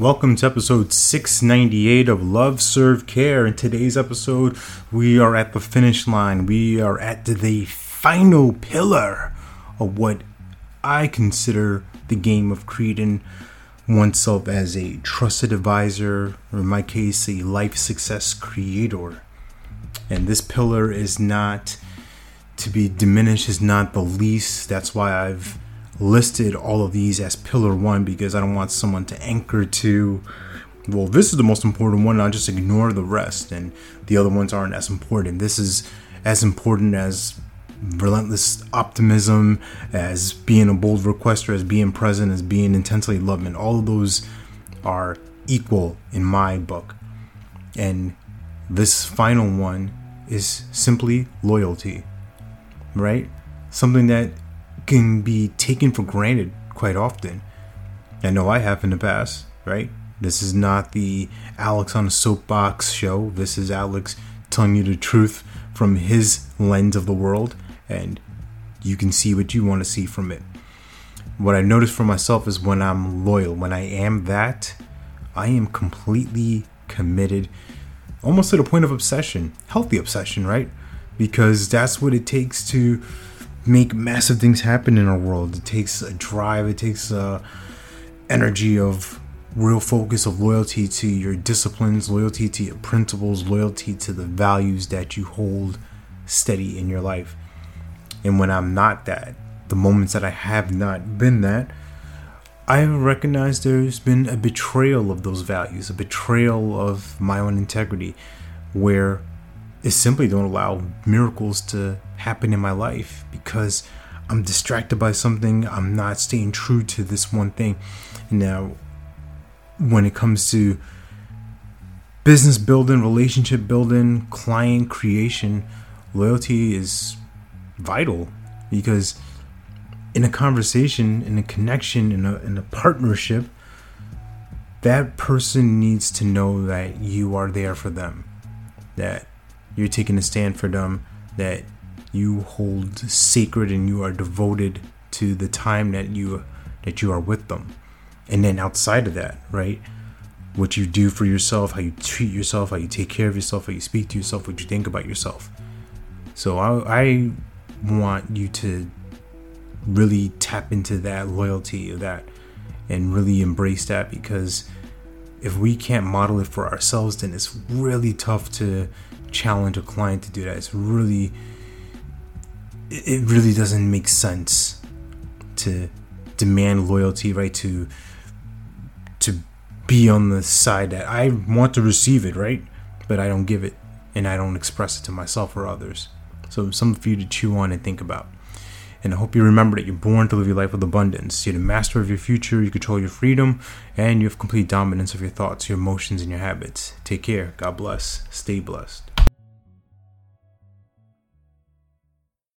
Welcome to episode 698 of Love Serve Care. In today's episode, we are at the finish line. We are at the final pillar of what I consider the game of creating oneself as a trusted advisor, or in my case, a life success creator. And this pillar is not to be diminished, is not the least. That's why I've listed all of these as pillar one because I don't want someone to anchor to, well, this is the most important one, I'll just ignore the rest, and the other ones aren't as important. This is as important as relentless optimism, as being a bold requester, as being present, as being intensely loving. All of those are equal in my book. And this final one is simply loyalty, right? Something that can be taken for granted quite often. I know I have in the past, right? This is not the Alex on a soapbox show. This is Alex telling you the truth from his lens of the world, and you can see what you want to see from it. What I notice for myself is when I'm loyal, when I am that, I am completely committed, almost to the point of obsession, healthy obsession, right? Because that's what it takes to make massive things happen in our world. It takes a drive, it takes a energy of real focus of loyalty to your disciplines, loyalty to your principles, loyalty to the values that you hold steady in your life. And when I'm not that, the moments that I have not been that, I recognize there's been a betrayal of those values, a betrayal of my own integrity, where it simply don't allow miracles to happen in my life because I'm distracted by something. I'm not staying true to this one thing. Now, when it comes to business building, relationship building, client creation, loyalty is vital because in a conversation, in a connection, in a, in a partnership, that person needs to know that you are there for them, that you're taking a stand for them, that you hold sacred and you are devoted to the time that you that you are with them. And then outside of that, right? What you do for yourself, how you treat yourself, how you take care of yourself, how you speak to yourself, what you think about yourself. So I, I want you to really tap into that loyalty of that and really embrace that because if we can't model it for ourselves then it's really tough to challenge a client to do that it's really it really doesn't make sense to demand loyalty, right? To to be on the side that I want to receive it, right? But I don't give it and I don't express it to myself or others. So something for you to chew on and think about. And I hope you remember that you're born to live your life with abundance. You're the master of your future, you control your freedom, and you have complete dominance of your thoughts, your emotions, and your habits. Take care. God bless. Stay blessed.